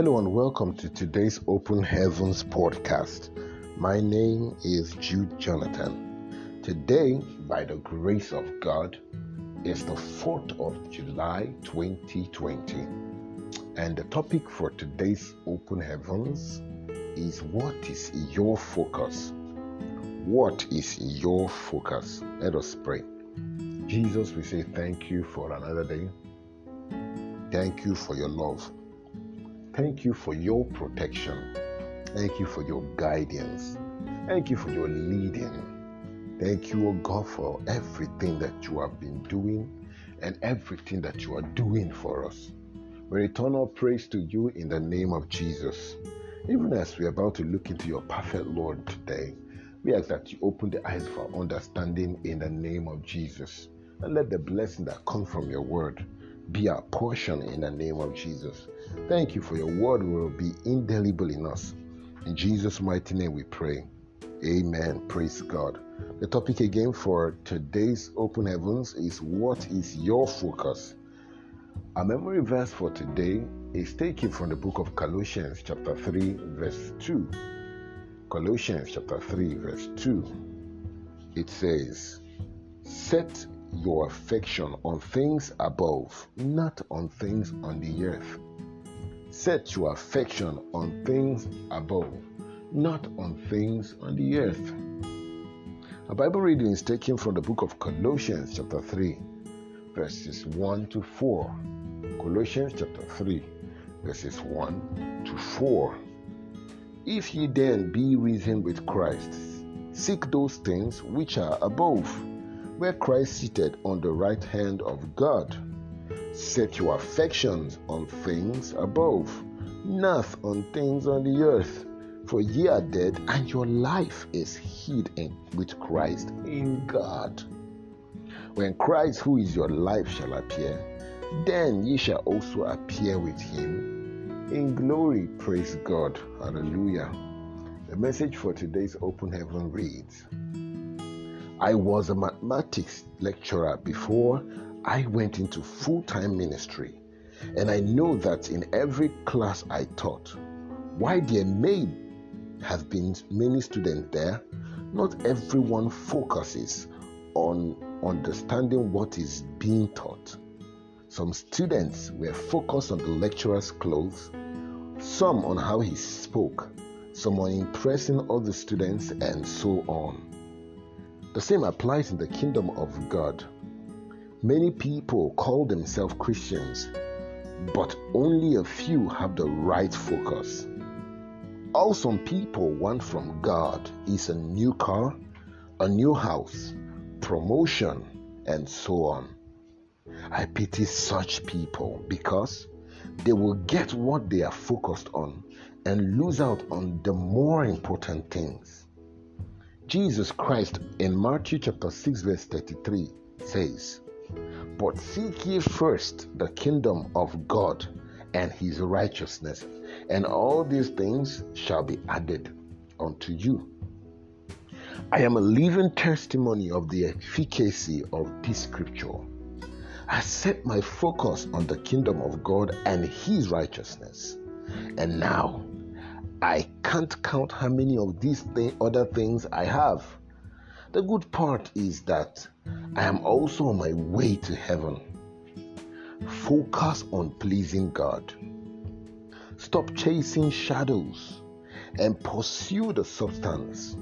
Hello and welcome to today's Open Heavens podcast. My name is Jude Jonathan. Today, by the grace of God, is the 4th of July 2020. And the topic for today's Open Heavens is what is your focus? What is your focus? Let us pray. Jesus, we say thank you for another day. Thank you for your love. Thank you for your protection. Thank you for your guidance. Thank you for your leading. Thank you, O God, for everything that you have been doing and everything that you are doing for us. We return our praise to you in the name of Jesus. Even as we are about to look into your perfect Lord today, we ask that you open the eyes of our understanding in the name of Jesus. And let the blessing that comes from your word be our portion in the name of Jesus. Thank you for your word will be indelible in us. In Jesus' mighty name we pray. Amen. Praise God. The topic again for today's open heavens is what is your focus? Our memory verse for today is taken from the book of Colossians, chapter 3, verse 2. Colossians, chapter 3, verse 2. It says, Set your affection on things above, not on things on the earth. Set your affection on things above, not on things on the earth. A Bible reading is taken from the book of Colossians, chapter 3, verses 1 to 4. Colossians chapter 3, verses 1 to 4. If ye then be risen with Christ, seek those things which are above where Christ seated on the right hand of God. Set your affections on things above, not on things on the earth. For ye are dead, and your life is hid in, with Christ in God. When Christ, who is your life, shall appear, then ye shall also appear with him in glory. Praise God. Hallelujah. The message for today's open heaven reads I was a mathematics lecturer before I went into full time ministry, and I know that in every class I taught, while there may have been many students there, not everyone focuses on understanding what is being taught. Some students were focused on the lecturer's clothes, some on how he spoke, some on impressing other students, and so on. The same applies in the kingdom of God. Many people call themselves Christians, but only a few have the right focus. All some people want from God is a new car, a new house, promotion, and so on. I pity such people because they will get what they are focused on and lose out on the more important things. Jesus Christ in Matthew chapter 6, verse 33 says, But seek ye first the kingdom of God and his righteousness, and all these things shall be added unto you. I am a living testimony of the efficacy of this scripture. I set my focus on the kingdom of God and his righteousness. And now I can't count how many of these th- other things I have. The good part is that I am also on my way to heaven. Focus on pleasing God. Stop chasing shadows and pursue the substance.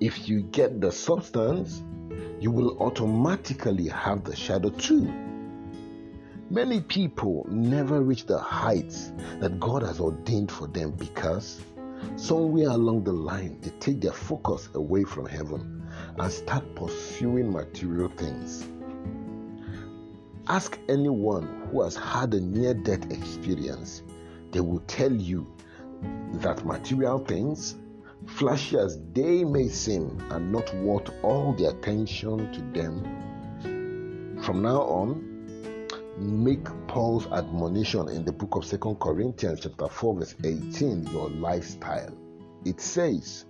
If you get the substance, you will automatically have the shadow too. Many people never reach the heights that God has ordained for them because somewhere along the line they take their focus away from heaven and start pursuing material things. Ask anyone who has had a near death experience, they will tell you that material things, flashy as they may seem, are not worth all the attention to them. From now on, make Paul's admonition in the book of Second Corinthians chapter 4 verse 18 your lifestyle. It says,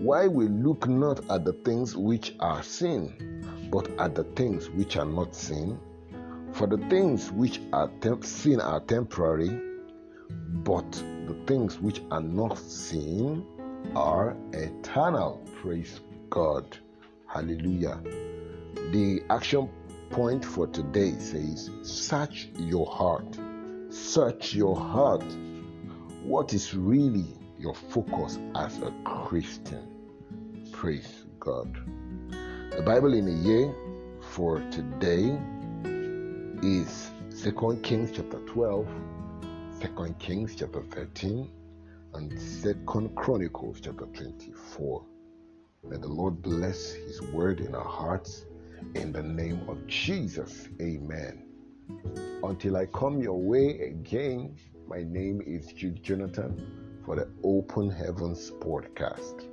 "Why we look not at the things which are seen, but at the things which are not seen? For the things which are seen are temporary, but the things which are not seen are eternal. Praise God. Hallelujah. The action point for today says, Search your heart. Search your heart. What is really your focus as a Christian? Praise God. The Bible in a year for today is Second Kings chapter 12, 2 Kings chapter 13, and Second Chronicles chapter 24. May the Lord bless His word in our hearts in the name of Jesus. Amen. Until I come your way again, my name is Jude Jonathan for the Open Heavens podcast.